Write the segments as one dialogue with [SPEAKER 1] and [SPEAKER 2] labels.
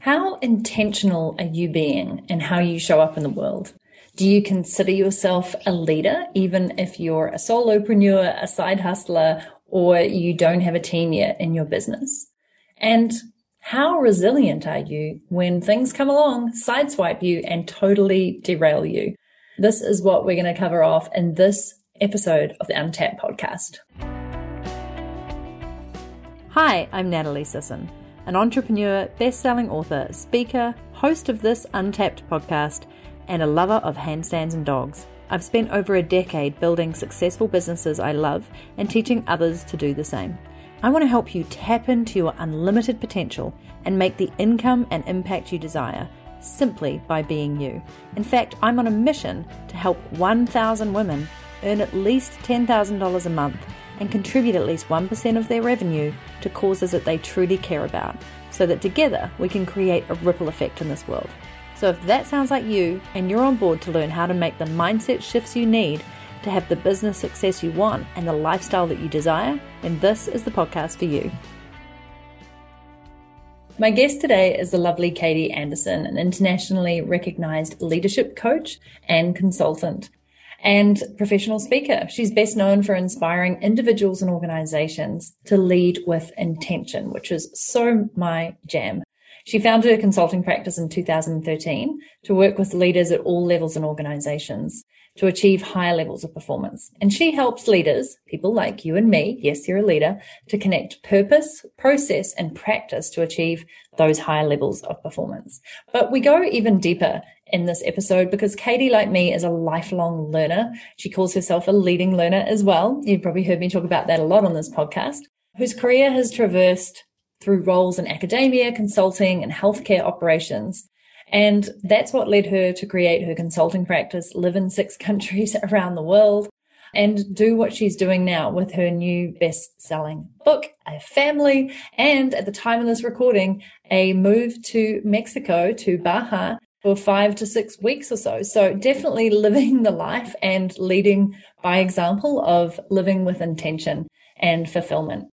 [SPEAKER 1] How intentional are you being in how you show up in the world? Do you consider yourself a leader, even if you're a solopreneur, a side hustler, or you don't have a team yet in your business? And how resilient are you when things come along, sideswipe you, and totally derail you? This is what we're going to cover off in this episode of the Untapped podcast. Hi, I'm Natalie Sisson, an entrepreneur, best selling author, speaker, host of this Untapped podcast, and a lover of handstands and dogs. I've spent over a decade building successful businesses I love and teaching others to do the same. I want to help you tap into your unlimited potential and make the income and impact you desire simply by being you. In fact, I'm on a mission to help 1,000 women earn at least $10,000 a month and contribute at least 1% of their revenue to causes that they truly care about, so that together we can create a ripple effect in this world. So, if that sounds like you and you're on board to learn how to make the mindset shifts you need to have the business success you want and the lifestyle that you desire, then this is the podcast for you. My guest today is the lovely Katie Anderson, an internationally recognized leadership coach and consultant and professional speaker. She's best known for inspiring individuals and organizations to lead with intention, which is so my jam. She founded a consulting practice in 2013 to work with leaders at all levels in organizations to achieve higher levels of performance. And she helps leaders, people like you and me, yes, you're a leader, to connect purpose, process, and practice to achieve those higher levels of performance. But we go even deeper in this episode because Katie, like me, is a lifelong learner. She calls herself a leading learner as well. You've probably heard me talk about that a lot on this podcast, whose career has traversed through roles in academia, consulting, and healthcare operations. And that's what led her to create her consulting practice, live in six countries around the world, and do what she's doing now with her new best selling book, a family, and at the time of this recording, a move to Mexico, to Baja, for five to six weeks or so. So definitely living the life and leading by example of living with intention and fulfillment.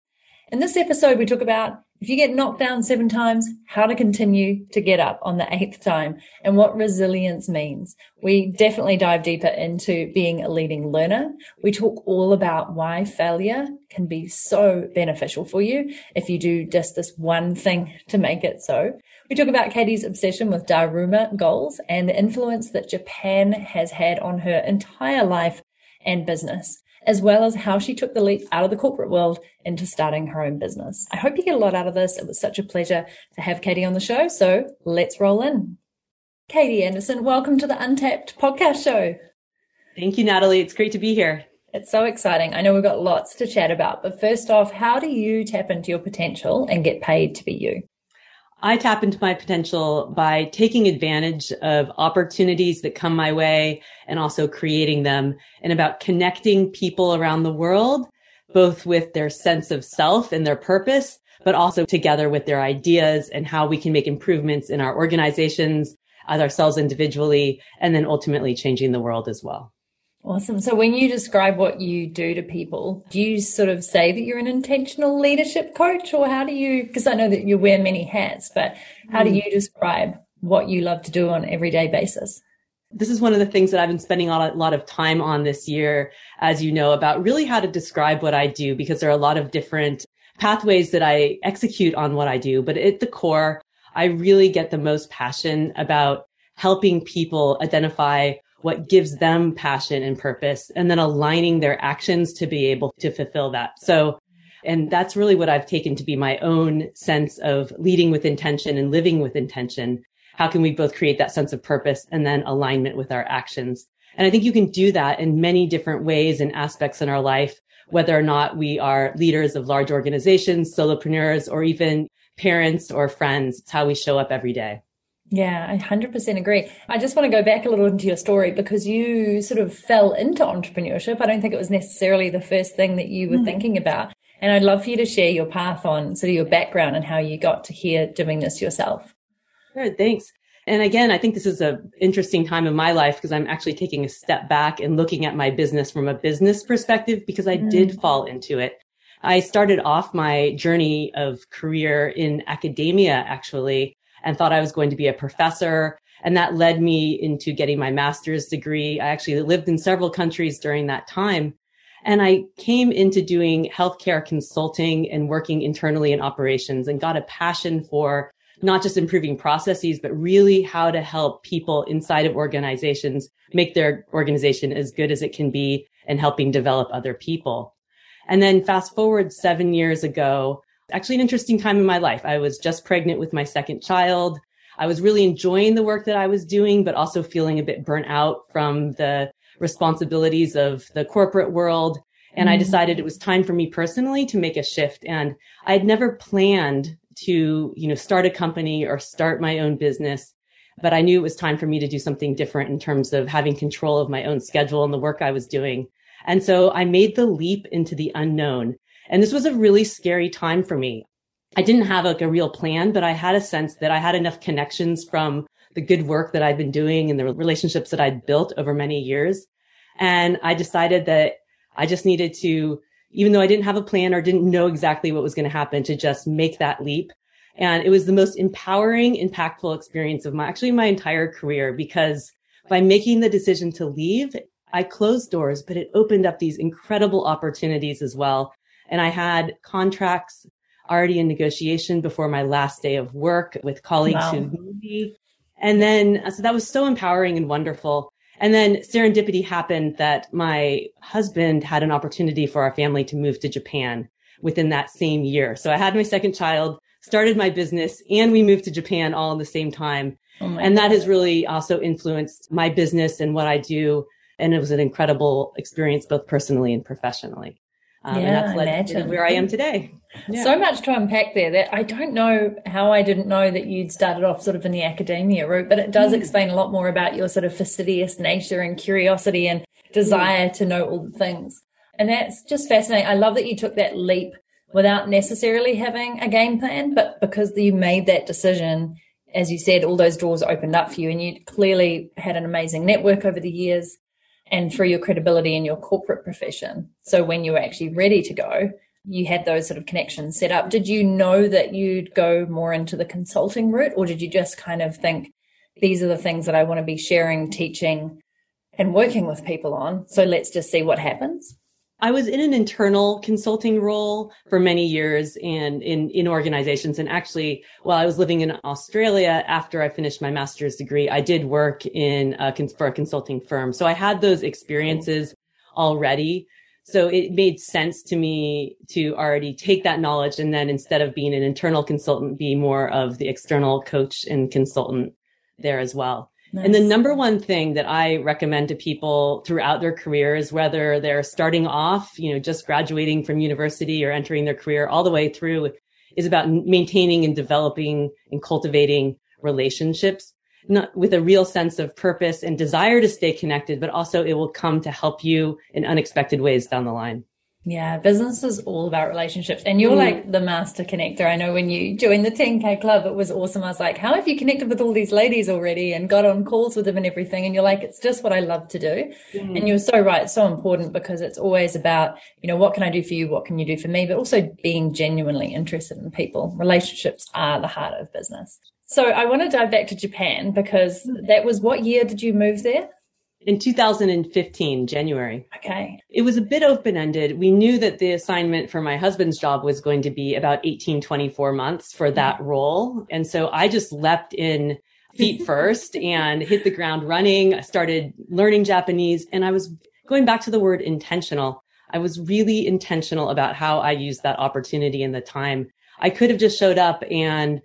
[SPEAKER 1] In this episode, we talk about if you get knocked down seven times, how to continue to get up on the eighth time and what resilience means. We definitely dive deeper into being a leading learner. We talk all about why failure can be so beneficial for you if you do just this one thing to make it so. We talk about Katie's obsession with Daruma goals and the influence that Japan has had on her entire life and business as well as how she took the leap out of the corporate world into starting her own business. I hope you get a lot out of this. It was such a pleasure to have Katie on the show. So let's roll in. Katie Anderson, welcome to the Untapped podcast show.
[SPEAKER 2] Thank you, Natalie. It's great to be here.
[SPEAKER 1] It's so exciting. I know we've got lots to chat about, but first off, how do you tap into your potential and get paid to be you?
[SPEAKER 2] I tap into my potential by taking advantage of opportunities that come my way and also creating them and about connecting people around the world, both with their sense of self and their purpose, but also together with their ideas and how we can make improvements in our organizations as ourselves individually and then ultimately changing the world as well.
[SPEAKER 1] Awesome. So when you describe what you do to people, do you sort of say that you're an intentional leadership coach or how do you, because I know that you wear many hats, but how do hmm. you describe what you love to do on an everyday basis?
[SPEAKER 2] This is one of the things that I've been spending a lot of time on this year, as you know, about really how to describe what I do, because there are a lot of different pathways that I execute on what I do. But at the core, I really get the most passion about helping people identify what gives them passion and purpose and then aligning their actions to be able to fulfill that. So, and that's really what I've taken to be my own sense of leading with intention and living with intention. How can we both create that sense of purpose and then alignment with our actions? And I think you can do that in many different ways and aspects in our life, whether or not we are leaders of large organizations, solopreneurs, or even parents or friends. It's how we show up every day.
[SPEAKER 1] Yeah, I 100% agree. I just want to go back a little into your story because you sort of fell into entrepreneurship. I don't think it was necessarily the first thing that you were mm. thinking about. And I'd love for you to share your path on sort of your background and how you got to here doing this yourself.
[SPEAKER 2] Sure, thanks. And again, I think this is an interesting time in my life because I'm actually taking a step back and looking at my business from a business perspective because I mm. did fall into it. I started off my journey of career in academia actually and thought I was going to be a professor. And that led me into getting my master's degree. I actually lived in several countries during that time. And I came into doing healthcare consulting and working internally in operations and got a passion for not just improving processes, but really how to help people inside of organizations make their organization as good as it can be and helping develop other people. And then fast forward seven years ago, actually an interesting time in my life. I was just pregnant with my second child. I was really enjoying the work that I was doing, but also feeling a bit burnt out from the responsibilities of the corporate world. And mm-hmm. I decided it was time for me personally to make a shift. And I had never planned to, you know, start a company or start my own business. But I knew it was time for me to do something different in terms of having control of my own schedule and the work I was doing. And so I made the leap into the unknown. And this was a really scary time for me. I didn't have like a real plan, but I had a sense that I had enough connections from the good work that I'd been doing and the relationships that I'd built over many years. And I decided that I just needed to even though I didn't have a plan or didn't know exactly what was going to happen to just make that leap. And it was the most empowering, impactful experience of my, actually my entire career because by making the decision to leave, I closed doors, but it opened up these incredible opportunities as well. And I had contracts already in negotiation before my last day of work with colleagues wow. who knew me. And then, so that was so empowering and wonderful. And then serendipity happened that my husband had an opportunity for our family to move to Japan within that same year. So I had my second child, started my business, and we moved to Japan all in the same time. Oh and that has really also influenced my business and what I do. And it was an incredible experience, both personally and professionally. Um, yeah, and that's led imagine. to where I am today.
[SPEAKER 1] Yeah. So much to unpack there that I don't know how I didn't know that you'd started off sort of in the academia route, but it does mm. explain a lot more about your sort of fastidious nature and curiosity and desire mm. to know all the things. And that's just fascinating. I love that you took that leap without necessarily having a game plan, but because you made that decision, as you said, all those doors opened up for you and you clearly had an amazing network over the years and through your credibility in your corporate profession. So when you were actually ready to go, you had those sort of connections set up. Did you know that you'd go more into the consulting route, or did you just kind of think these are the things that I want to be sharing, teaching, and working with people on? So let's just see what happens?
[SPEAKER 2] I was in an internal consulting role for many years and in, in organizations. And actually, while I was living in Australia after I finished my master's degree, I did work in a, for a consulting firm. So I had those experiences already. So it made sense to me to already take that knowledge and then instead of being an internal consultant, be more of the external coach and consultant there as well. Nice. And the number one thing that I recommend to people throughout their careers, whether they're starting off, you know, just graduating from university or entering their career all the way through is about maintaining and developing and cultivating relationships not with a real sense of purpose and desire to stay connected, but also it will come to help you in unexpected ways down the line.
[SPEAKER 1] Yeah, business is all about relationships. And you're mm. like the master connector. I know when you joined the 10K club, it was awesome. I was like, how have you connected with all these ladies already and got on calls with them and everything? And you're like, it's just what I love to do. Mm. And you're so right. It's so important because it's always about, you know, what can I do for you? What can you do for me? But also being genuinely interested in people. Relationships are the heart of business. So I want to dive back to Japan because that was what year did you move there?
[SPEAKER 2] In 2015, January.
[SPEAKER 1] Okay.
[SPEAKER 2] It was a bit open ended. We knew that the assignment for my husband's job was going to be about 18, 24 months for that role. And so I just leapt in feet first and hit the ground running. I started learning Japanese and I was going back to the word intentional. I was really intentional about how I used that opportunity and the time. I could have just showed up and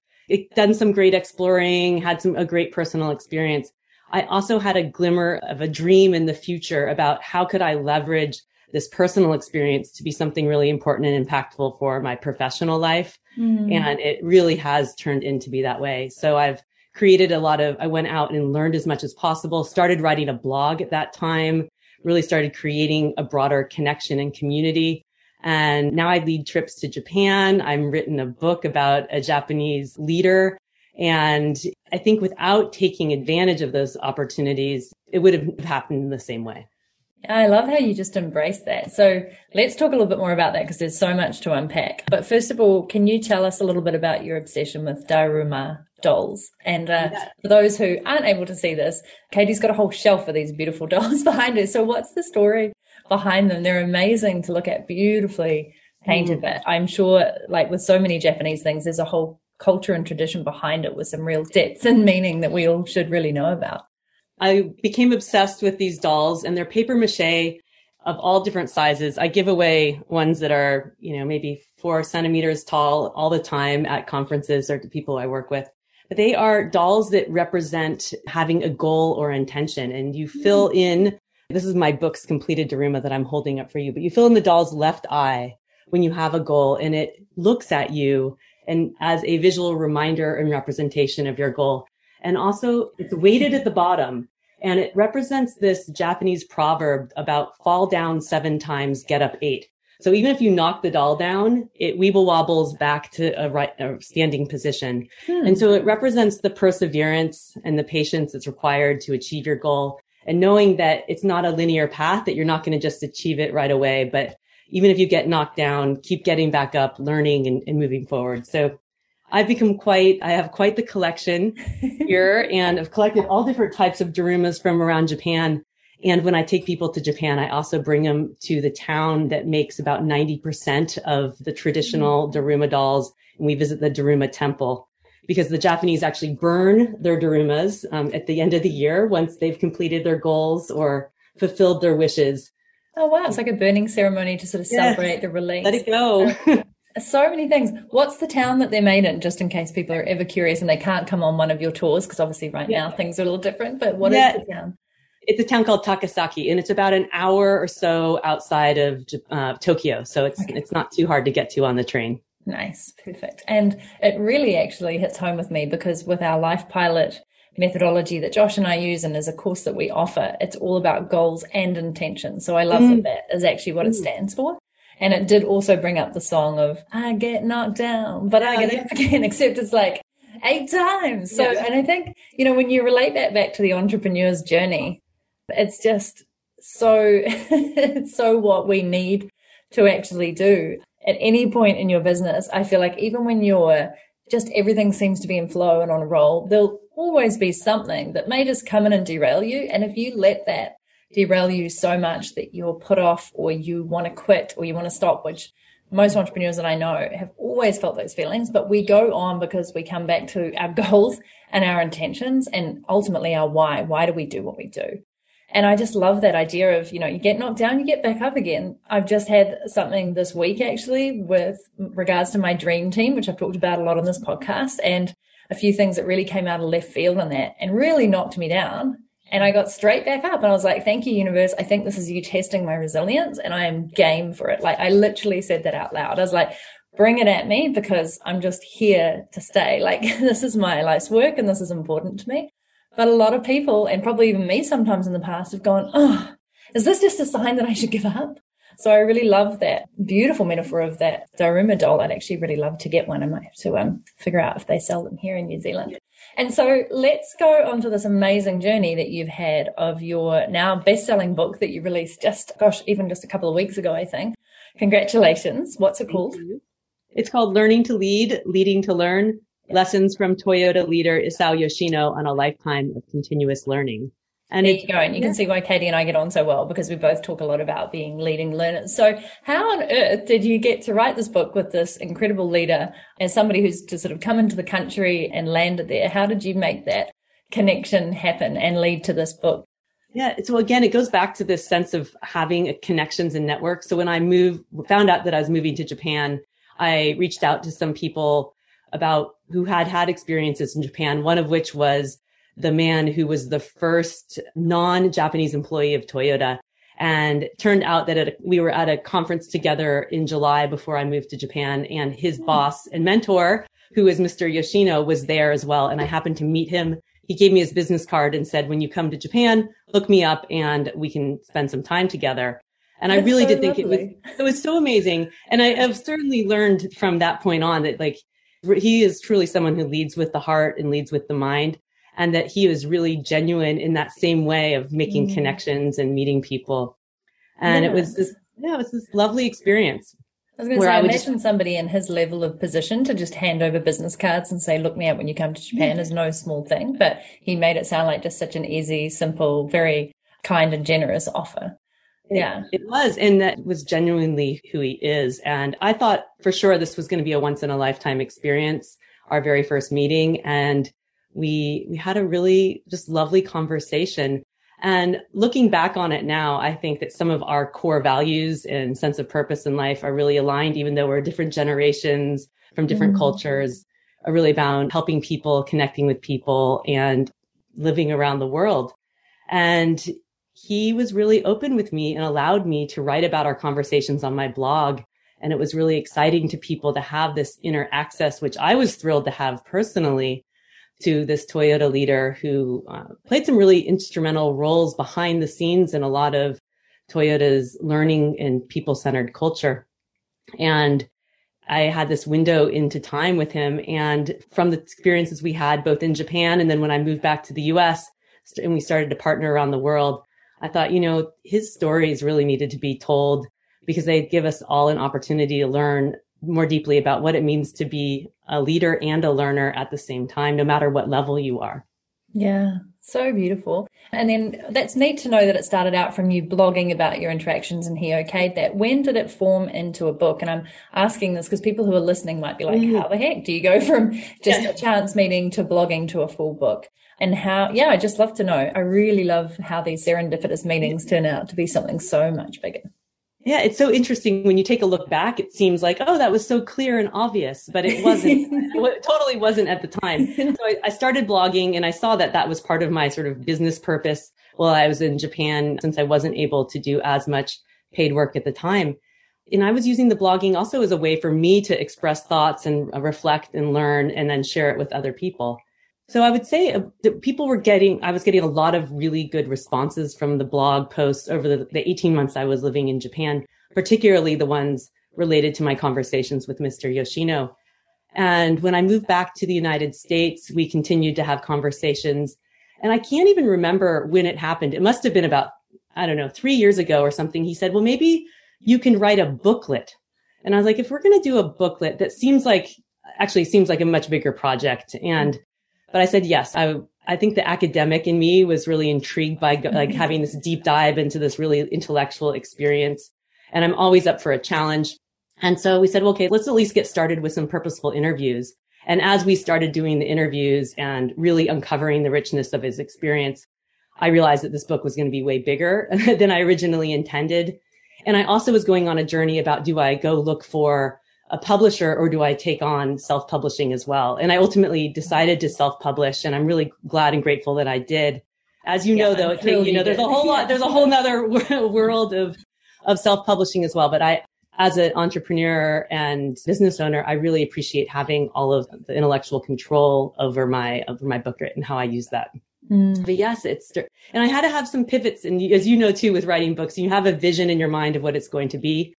[SPEAKER 2] done some great exploring, had some a great personal experience. I also had a glimmer of a dream in the future about how could I leverage this personal experience to be something really important and impactful for my professional life. Mm. And it really has turned into be that way. So I've created a lot of, I went out and learned as much as possible, started writing a blog at that time, really started creating a broader connection and community. And now I lead trips to Japan. I'm written a book about a Japanese leader and I think without taking advantage of those opportunities, it would have happened in the same way.
[SPEAKER 1] I love how you just embrace that. So let's talk a little bit more about that because there's so much to unpack. But first of all, can you tell us a little bit about your obsession with Daruma? dolls. And uh, yeah. for those who aren't able to see this, Katie's got a whole shelf of these beautiful dolls behind her. So what's the story behind them? They're amazing to look at, beautifully painted. Mm. But I'm sure, like with so many Japanese things, there's a whole culture and tradition behind it with some real depth and meaning that we all should really know about.
[SPEAKER 2] I became obsessed with these dolls and they're paper mache of all different sizes. I give away ones that are, you know, maybe four centimeters tall all the time at conferences or to people I work with. But they are dolls that represent having a goal or intention and you mm-hmm. fill in. This is my book's completed Daruma that I'm holding up for you, but you fill in the doll's left eye when you have a goal and it looks at you and as a visual reminder and representation of your goal. And also it's weighted at the bottom and it represents this Japanese proverb about fall down seven times, get up eight. So even if you knock the doll down, it weeble wobbles back to a, right, a standing position. Hmm. And so it represents the perseverance and the patience that's required to achieve your goal and knowing that it's not a linear path, that you're not going to just achieve it right away, but even if you get knocked down, keep getting back up, learning and, and moving forward. So I've become quite, I have quite the collection here and I've collected all different types of darumas from around Japan. And when I take people to Japan, I also bring them to the town that makes about 90% of the traditional mm-hmm. Daruma dolls. And we visit the Daruma temple because the Japanese actually burn their Darumas um, at the end of the year once they've completed their goals or fulfilled their wishes.
[SPEAKER 1] Oh wow, it's like a burning ceremony to sort of celebrate the release.
[SPEAKER 2] Let it go.
[SPEAKER 1] so many things. What's the town that they're made in, just in case people are ever curious and they can't come on one of your tours? Because obviously right yeah. now things are a little different, but what yeah. is the town?
[SPEAKER 2] It's a town called Takasaki and it's about an hour or so outside of uh, Tokyo. So it's, okay. it's not too hard to get to on the train.
[SPEAKER 1] Nice. Perfect. And it really actually hits home with me because with our life pilot methodology that Josh and I use and as a course that we offer, it's all about goals and intention. So I love mm. that that is actually what it mm. stands for. And it did also bring up the song of I get knocked down, but I get up again, except it's like eight times. So, and I think, you know, when you relate that back to the entrepreneur's journey, it's just so, it's so what we need to actually do at any point in your business. I feel like even when you're just everything seems to be in flow and on a roll, there'll always be something that may just come in and derail you. And if you let that derail you so much that you're put off or you want to quit or you want to stop, which most entrepreneurs that I know have always felt those feelings, but we go on because we come back to our goals and our intentions and ultimately our why. Why do we do what we do? And I just love that idea of, you know, you get knocked down, you get back up again. I've just had something this week actually with regards to my dream team, which I've talked about a lot on this podcast and a few things that really came out of left field on that and really knocked me down. And I got straight back up and I was like, thank you, universe. I think this is you testing my resilience and I am game for it. Like I literally said that out loud. I was like, bring it at me because I'm just here to stay. Like this is my life's work and this is important to me. But a lot of people and probably even me sometimes in the past have gone, oh, is this just a sign that I should give up? So I really love that beautiful metaphor of that Daruma doll. I'd actually really love to get one. I might have to um, figure out if they sell them here in New Zealand. And so let's go on to this amazing journey that you've had of your now best-selling book that you released just, gosh, even just a couple of weeks ago, I think. Congratulations. What's it called?
[SPEAKER 2] It's called Learning to Lead, Leading to Learn, Lessons from Toyota leader Isao Yoshino on a lifetime of continuous learning.
[SPEAKER 1] And there you go. And you yeah. can see why Katie and I get on so well because we both talk a lot about being leading learners. So how on earth did you get to write this book with this incredible leader and somebody who's to sort of come into the country and landed there? How did you make that connection happen and lead to this book?
[SPEAKER 2] Yeah. So again, it goes back to this sense of having connections and networks. So when I moved, found out that I was moving to Japan, I reached out to some people about who had had experiences in Japan, one of which was the man who was the first non-Japanese employee of Toyota. And turned out that a, we were at a conference together in July before I moved to Japan and his mm. boss and mentor, who is Mr. Yoshino was there as well. And I happened to meet him. He gave me his business card and said, when you come to Japan, look me up and we can spend some time together. And That's I really so did think lovely. it was, it was so amazing. And I have certainly learned from that point on that like he is truly someone who leads with the heart and leads with the mind and that he was really genuine in that same way of making mm. connections and meeting people. And it was this, yeah, it was this lovely experience.
[SPEAKER 1] I was going to say, I imagine just, somebody in his level of position to just hand over business cards and say, look me up when you come to Japan is no small thing. But he made it sound like just such an easy, simple, very kind and generous offer. Yeah.
[SPEAKER 2] It, it was. And that was genuinely who he is. And I thought for sure this was going to be a once in a lifetime experience, our very first meeting. And we, we had a really just lovely conversation. And looking back on it now, I think that some of our core values and sense of purpose in life are really aligned, even though we're different generations from different mm cultures, are really about helping people, connecting with people and living around the world. And he was really open with me and allowed me to write about our conversations on my blog. And it was really exciting to people to have this inner access, which I was thrilled to have personally to this Toyota leader who uh, played some really instrumental roles behind the scenes in a lot of Toyota's learning and people centered culture. And I had this window into time with him. And from the experiences we had both in Japan and then when I moved back to the US and we started to partner around the world, I thought, you know, his stories really needed to be told because they give us all an opportunity to learn more deeply about what it means to be a leader and a learner at the same time, no matter what level you are.
[SPEAKER 1] Yeah, so beautiful. And then that's neat to know that it started out from you blogging about your interactions and he okayed that. When did it form into a book? And I'm asking this because people who are listening might be like, mm-hmm. how the heck do you go from just yeah. a chance meeting to blogging to a full book? And how, yeah, I just love to know. I really love how these serendipitous meetings turn out to be something so much bigger.
[SPEAKER 2] Yeah, it's so interesting when you take a look back. It seems like, oh, that was so clear and obvious, but it wasn't. it totally wasn't at the time. So I, I, started blogging, and I saw that that was part of my sort of business purpose while I was in Japan, since I wasn't able to do as much paid work at the time. And I was using the blogging also as a way for me to express thoughts and uh, reflect and learn, and then share it with other people. So I would say uh, people were getting, I was getting a lot of really good responses from the blog posts over the, the 18 months I was living in Japan, particularly the ones related to my conversations with Mr. Yoshino. And when I moved back to the United States, we continued to have conversations. And I can't even remember when it happened. It must have been about, I don't know, three years ago or something. He said, well, maybe you can write a booklet. And I was like, if we're going to do a booklet that seems like, actually seems like a much bigger project. And but I said yes. I I think the academic in me was really intrigued by like having this deep dive into this really intellectual experience. And I'm always up for a challenge. And so we said, well, okay, let's at least get started with some purposeful interviews. And as we started doing the interviews and really uncovering the richness of his experience, I realized that this book was going to be way bigger than I originally intended. And I also was going on a journey about do I go look for a publisher or do I take on self publishing as well? And I ultimately decided to self publish and I'm really glad and grateful that I did. As you yeah, know, though, it takes, you know, there's a whole lot, there's a whole nother world of, of self publishing as well. But I, as an entrepreneur and business owner, I really appreciate having all of the intellectual control over my, over my book and how I use that. Mm. But yes, it's, and I had to have some pivots. And as you know, too, with writing books, you have a vision in your mind of what it's going to be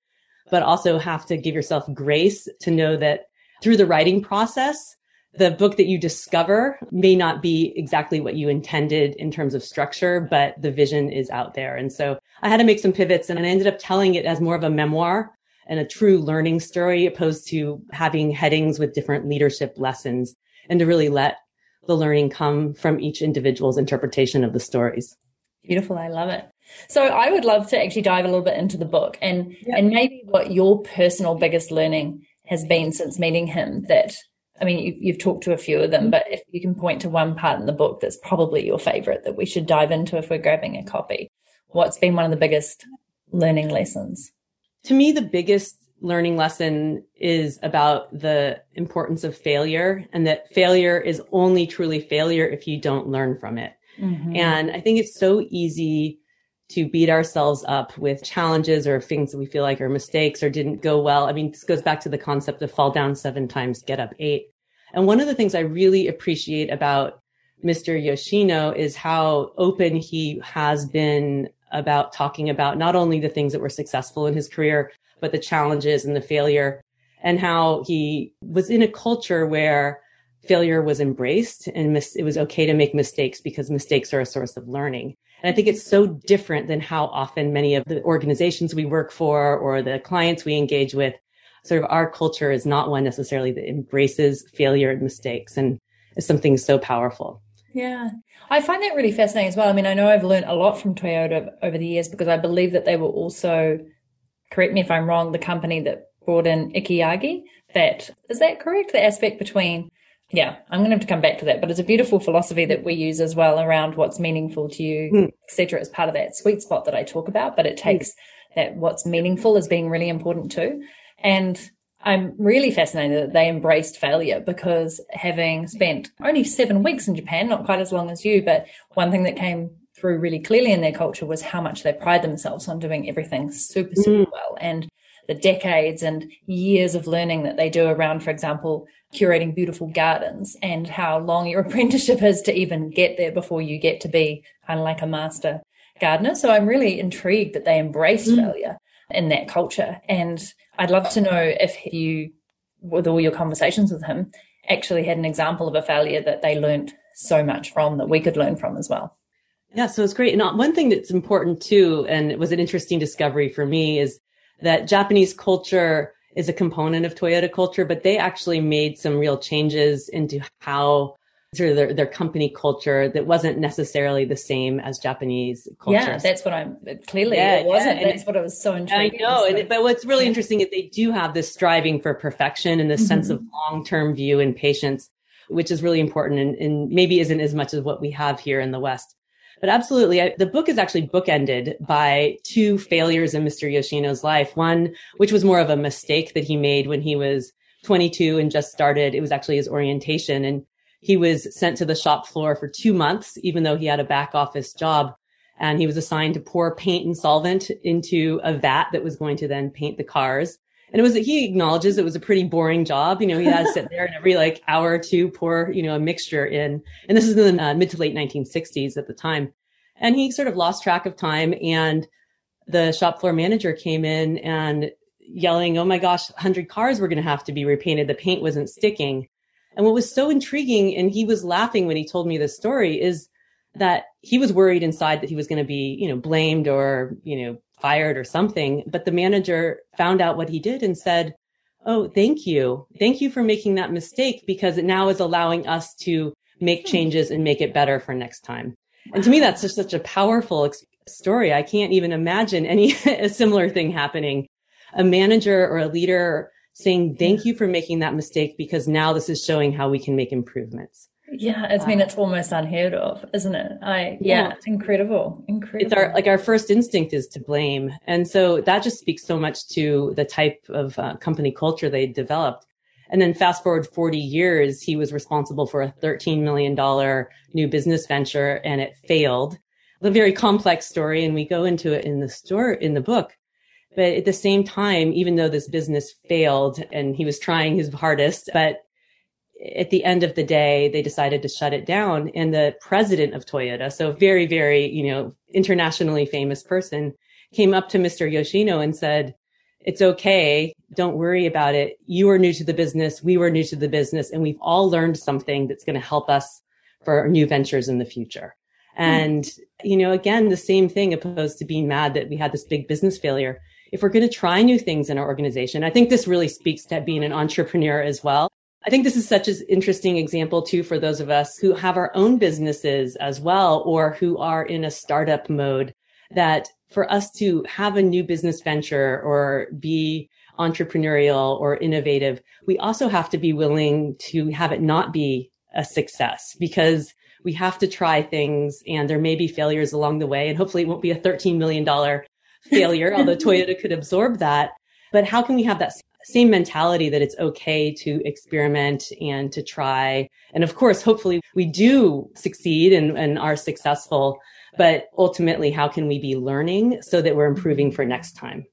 [SPEAKER 2] but also have to give yourself grace to know that through the writing process, the book that you discover may not be exactly what you intended in terms of structure, but the vision is out there. And so I had to make some pivots and I ended up telling it as more of a memoir and a true learning story opposed to having headings with different leadership lessons and to really let the learning come from each individual's interpretation of the stories.
[SPEAKER 1] Beautiful. I love it. So I would love to actually dive a little bit into the book and yep. and maybe what your personal biggest learning has been since meeting him that I mean you, you've talked to a few of them but if you can point to one part in the book that's probably your favorite that we should dive into if we're grabbing a copy what's been one of the biggest learning lessons
[SPEAKER 2] to me the biggest learning lesson is about the importance of failure and that failure is only truly failure if you don't learn from it mm-hmm. and i think it's so easy to beat ourselves up with challenges or things that we feel like are mistakes or didn't go well. I mean, this goes back to the concept of fall down seven times, get up eight. And one of the things I really appreciate about Mr. Yoshino is how open he has been about talking about not only the things that were successful in his career, but the challenges and the failure and how he was in a culture where failure was embraced and mis- it was okay to make mistakes because mistakes are a source of learning. And I think it's so different than how often many of the organizations we work for or the clients we engage with sort of our culture is not one necessarily that embraces failure and mistakes and is something so powerful.
[SPEAKER 1] Yeah. I find that really fascinating as well. I mean, I know I've learned a lot from Toyota over the years because I believe that they were also, correct me if I'm wrong, the company that brought in Ikigai. That is that correct? The aspect between yeah, I'm going to have to come back to that, but it's a beautiful philosophy that we use as well around what's meaningful to you, mm. etc. as part of that sweet spot that I talk about. But it takes mm. that what's meaningful as being really important too. And I'm really fascinated that they embraced failure because having spent only seven weeks in Japan, not quite as long as you, but one thing that came through really clearly in their culture was how much they pride themselves on doing everything super, super mm. well. And the decades and years of learning that they do around, for example, curating beautiful gardens and how long your apprenticeship is to even get there before you get to be kind of like a master gardener. So I'm really intrigued that they embrace mm. failure in that culture. And I'd love to know if you, with all your conversations with him, actually had an example of a failure that they learned so much from that we could learn from as well.
[SPEAKER 2] Yeah, so it's great. And uh, one thing that's important too, and it was an interesting discovery for me, is that Japanese culture is a component of Toyota culture, but they actually made some real changes into how sort of their, their company culture that wasn't necessarily the same as Japanese culture.
[SPEAKER 1] Yeah, that's what I'm clearly yeah, it wasn't. Yeah, that's what I was so intrigued.
[SPEAKER 2] I know, and, but what's really interesting is they do have this striving for perfection and this mm-hmm. sense of long term view and patience, which is really important and, and maybe isn't as much as what we have here in the West. But absolutely, I, the book is actually bookended by two failures in Mr. Yoshino's life. One, which was more of a mistake that he made when he was 22 and just started. It was actually his orientation. And he was sent to the shop floor for two months, even though he had a back office job. And he was assigned to pour paint and solvent into a vat that was going to then paint the cars. And it was, he acknowledges it was a pretty boring job. You know, he had to sit there and every like hour or two pour, you know, a mixture in. And this is in the uh, mid to late 1960s at the time. And he sort of lost track of time. And the shop floor manager came in and yelling, Oh my gosh, 100 cars were going to have to be repainted. The paint wasn't sticking. And what was so intriguing, and he was laughing when he told me this story, is that he was worried inside that he was going to be, you know, blamed or, you know, fired or something. But the manager found out what he did and said, Oh, thank you. Thank you for making that mistake because it now is allowing us to make hmm. changes and make it better for next time. And to me, that's just such a powerful story. I can't even imagine any a similar thing happening. A manager or a leader saying, thank you for making that mistake because now this is showing how we can make improvements.
[SPEAKER 1] Yeah, I mean it's almost unheard of, isn't it? I yeah, yeah, it's incredible, incredible.
[SPEAKER 2] It's our like our first instinct is to blame, and so that just speaks so much to the type of uh, company culture they developed. And then fast forward 40 years, he was responsible for a $13 million new business venture and it failed. A very complex story. And we go into it in the store, in the book. But at the same time, even though this business failed and he was trying his hardest, but at the end of the day, they decided to shut it down. And the president of Toyota, so very, very, you know, internationally famous person, came up to Mr. Yoshino and said, it's okay. Don't worry about it. You are new to the business. We were new to the business and we've all learned something that's going to help us for our new ventures in the future. And, mm. you know, again, the same thing opposed to being mad that we had this big business failure. If we're going to try new things in our organization, I think this really speaks to being an entrepreneur as well. I think this is such an interesting example too for those of us who have our own businesses as well, or who are in a startup mode that for us to have a new business venture or be entrepreneurial or innovative, we also have to be willing to have it not be a success because we have to try things and there may be failures along the way. And hopefully it won't be a $13 million failure, although Toyota could absorb that. But how can we have that same mentality that it's okay to experiment and to try? And of course, hopefully we do succeed and, and are successful but ultimately, how can we be learning so that we're improving for next time?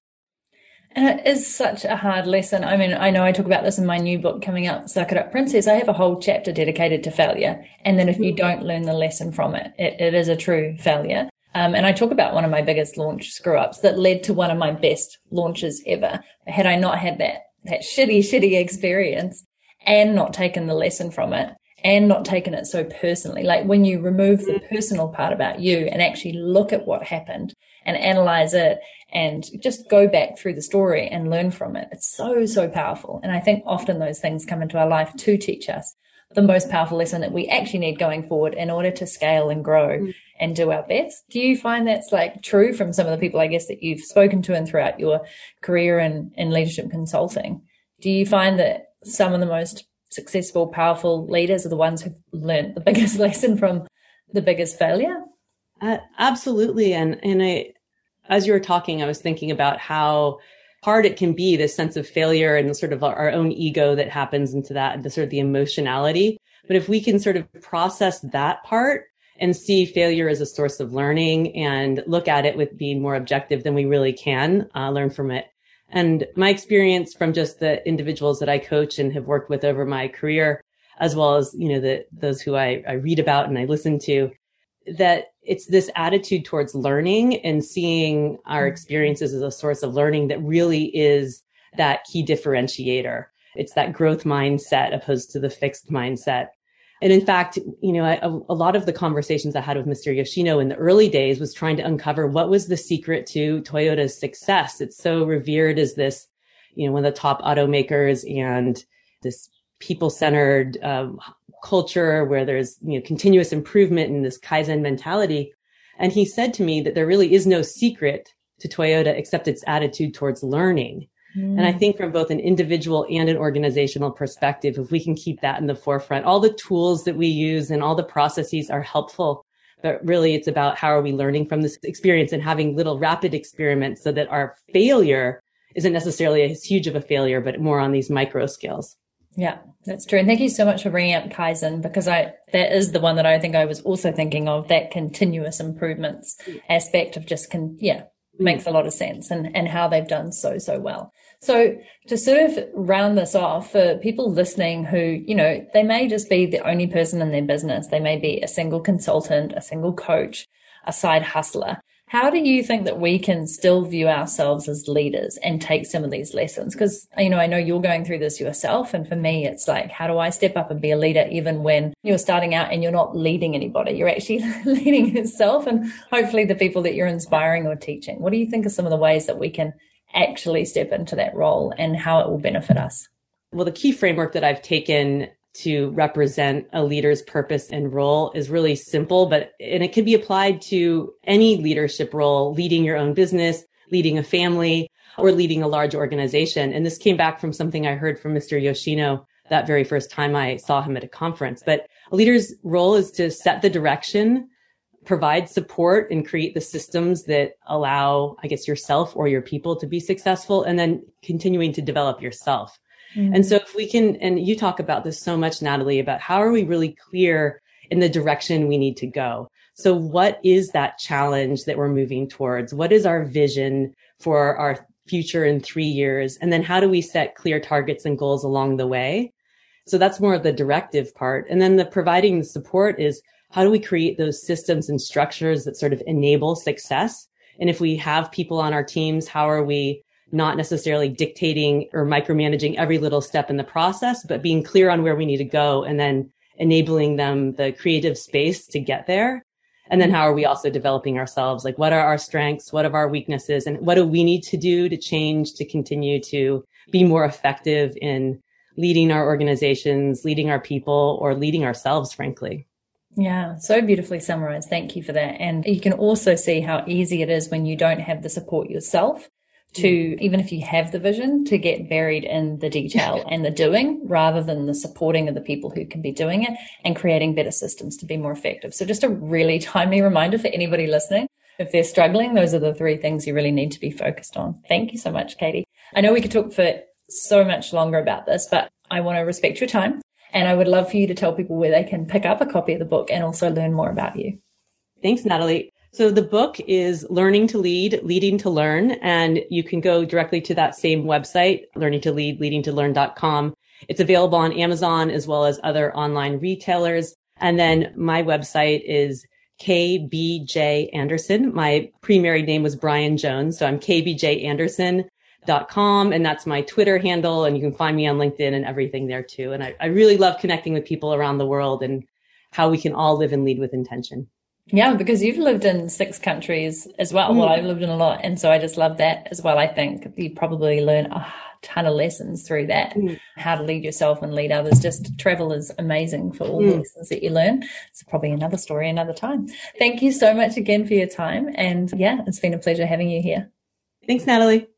[SPEAKER 1] And it is such a hard lesson. I mean, I know I talk about this in my new book coming out, Suck It Up Princess. I have a whole chapter dedicated to failure. And then if you mm-hmm. don't learn the lesson from it, it, it is a true failure. Um, and I talk about one of my biggest launch screw ups that led to one of my best launches ever. Had I not had that, that shitty, shitty experience and not taken the lesson from it and not taken it so personally. Like when you remove the personal part about you and actually look at what happened and analyze it and just go back through the story and learn from it. It's so, so powerful. And I think often those things come into our life to teach us the most powerful lesson that we actually need going forward in order to scale and grow. And do our best. Do you find that's like true from some of the people, I guess, that you've spoken to and throughout your career in, in leadership consulting? Do you find that some of the most successful, powerful leaders are the ones who've learned the biggest lesson from the biggest failure?
[SPEAKER 2] Uh, absolutely. And, and I, as you were talking, I was thinking about how hard it can be this sense of failure and sort of our own ego that happens into that, the sort of the emotionality. But if we can sort of process that part and see failure as a source of learning and look at it with being more objective, than we really can uh, learn from it. And my experience from just the individuals that I coach and have worked with over my career, as well as, you know, the, those who I, I read about and I listen to, that it's this attitude towards learning and seeing our mm-hmm. experiences as a source of learning that really is that key differentiator. It's that growth mindset opposed to the fixed mindset. And in fact, you know, I, a lot of the conversations I had with Mr. Yoshino in the early days was trying to uncover what was the secret to Toyota's success. It's so revered as this, you know, one of the top automakers and this people centered um, culture where there's you know continuous improvement and this kaizen mentality and he said to me that there really is no secret to toyota except its attitude towards learning mm. and i think from both an individual and an organizational perspective if we can keep that in the forefront all the tools that we use and all the processes are helpful but really it's about how are we learning from this experience and having little rapid experiments so that our failure isn't necessarily as huge of a failure but more on these micro scales
[SPEAKER 1] yeah, that's true. And thank you so much for bringing up Kaizen because I, that is the one that I think I was also thinking of that continuous improvements aspect of just can, yeah, makes a lot of sense and, and how they've done so, so well. So to sort of round this off for people listening who, you know, they may just be the only person in their business. They may be a single consultant, a single coach, a side hustler. How do you think that we can still view ourselves as leaders and take some of these lessons? Because, you know, I know you're going through this yourself. And for me, it's like, how do I step up and be a leader even when you're starting out and you're not leading anybody? You're actually leading yourself and hopefully the people that you're inspiring or teaching. What do you think are some of the ways that we can actually step into that role and how it will benefit us?
[SPEAKER 2] Well, the key framework that I've taken to represent a leader's purpose and role is really simple, but, and it can be applied to any leadership role, leading your own business, leading a family, or leading a large organization. And this came back from something I heard from Mr. Yoshino that very first time I saw him at a conference. But a leader's role is to set the direction, provide support and create the systems that allow, I guess, yourself or your people to be successful and then continuing to develop yourself. Mm-hmm. And so if we can, and you talk about this so much, Natalie, about how are we really clear in the direction we need to go? So what is that challenge that we're moving towards? What is our vision for our future in three years? And then how do we set clear targets and goals along the way? So that's more of the directive part. And then the providing the support is how do we create those systems and structures that sort of enable success? And if we have people on our teams, how are we not necessarily dictating or micromanaging every little step in the process, but being clear on where we need to go and then enabling them the creative space to get there. And then how are we also developing ourselves? Like what are our strengths? What are our weaknesses? And what do we need to do to change to continue to be more effective in leading our organizations, leading our people, or leading ourselves, frankly?
[SPEAKER 1] Yeah, so beautifully summarized. Thank you for that. And you can also see how easy it is when you don't have the support yourself to mm. even if you have the vision to get buried in the detail and the doing rather than the supporting of the people who can be doing it and creating better systems to be more effective. So just a really timely reminder for anybody listening. If they're struggling, those are the three things you really need to be focused on. Thank you so much, Katie. I know we could talk for so much longer about this, but I want to respect your time. And I would love for you to tell people where they can pick up a copy of the book and also learn more about you.
[SPEAKER 2] Thanks, Natalie. So the book is Learning to Lead, Leading to Learn, and you can go directly to that same website, learning to lead, leading to learn.com. It's available on Amazon as well as other online retailers. And then my website is KBJ Anderson. My pre-married name was Brian Jones. So I'm KBJ Anderson. Com and that's my Twitter handle. And you can find me on LinkedIn and everything there too. And I, I really love connecting with people around the world and how we can all live and lead with intention.
[SPEAKER 1] Yeah, because you've lived in six countries as well. Mm. Well, I've lived in a lot. And so I just love that as well. I think you probably learn a ton of lessons through that. Mm. How to lead yourself and lead others. Just travel is amazing for all mm. the lessons that you learn. It's probably another story another time. Thank you so much again for your time. And yeah, it's been a pleasure having you here.
[SPEAKER 2] Thanks, Natalie.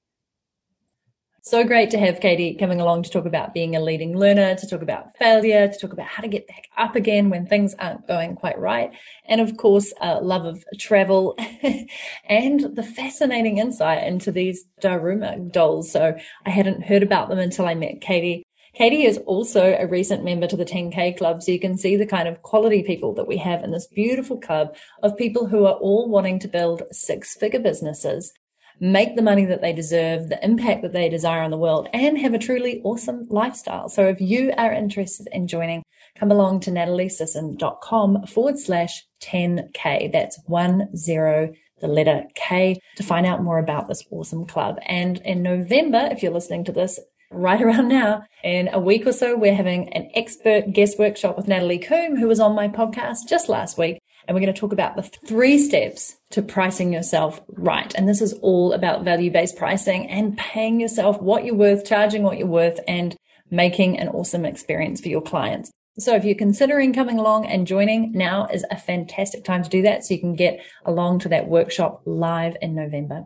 [SPEAKER 1] So great to have Katie coming along to talk about being a leading learner, to talk about failure, to talk about how to get back up again when things aren't going quite right. And of course, uh, love of travel and the fascinating insight into these Daruma dolls. So I hadn't heard about them until I met Katie. Katie is also a recent member to the 10K Club, so you can see the kind of quality people that we have in this beautiful club of people who are all wanting to build six figure businesses make the money that they deserve, the impact that they desire on the world, and have a truly awesome lifestyle. So if you are interested in joining, come along to nataliesisson.com forward slash 10K. That's one zero the letter K to find out more about this awesome club. And in November, if you're listening to this right around now, in a week or so, we're having an expert guest workshop with Natalie Coombe, who was on my podcast just last week. And we're going to talk about the three steps to pricing yourself right. And this is all about value based pricing and paying yourself what you're worth, charging what you're worth and making an awesome experience for your clients. So if you're considering coming along and joining, now is a fantastic time to do that. So you can get along to that workshop live in November.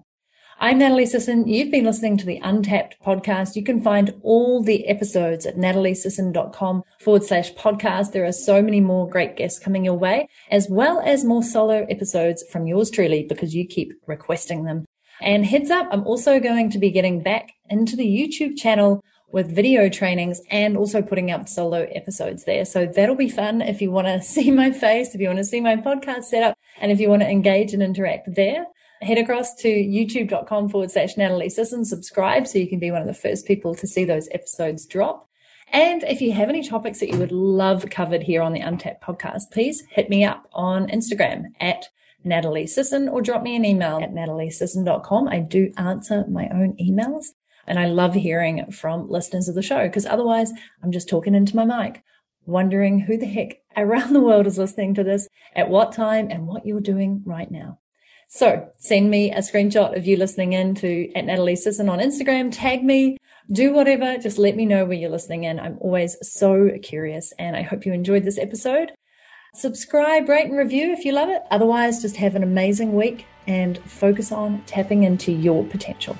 [SPEAKER 1] I'm Natalie Sisson. You've been listening to the Untapped podcast. You can find all the episodes at nataliesisson.com forward slash podcast. There are so many more great guests coming your way, as well as more solo episodes from yours truly because you keep requesting them. And heads up, I'm also going to be getting back into the YouTube channel with video trainings and also putting up solo episodes there. So that'll be fun if you want to see my face, if you want to see my podcast setup, and if you want to engage and interact there head across to youtube.com forward slash Natalie Sisson, subscribe so you can be one of the first people to see those episodes drop. And if you have any topics that you would love covered here on the Untapped podcast, please hit me up on Instagram at Natalie Sisson or drop me an email at nataliesisson.com. I do answer my own emails and I love hearing from listeners of the show because otherwise I'm just talking into my mic, wondering who the heck around the world is listening to this, at what time and what you're doing right now. So send me a screenshot of you listening in to at Natalie Sisson on Instagram, tag me, do whatever. Just let me know where you're listening in. I'm always so curious and I hope you enjoyed this episode. Subscribe, rate and review if you love it. Otherwise, just have an amazing week and focus on tapping into your potential.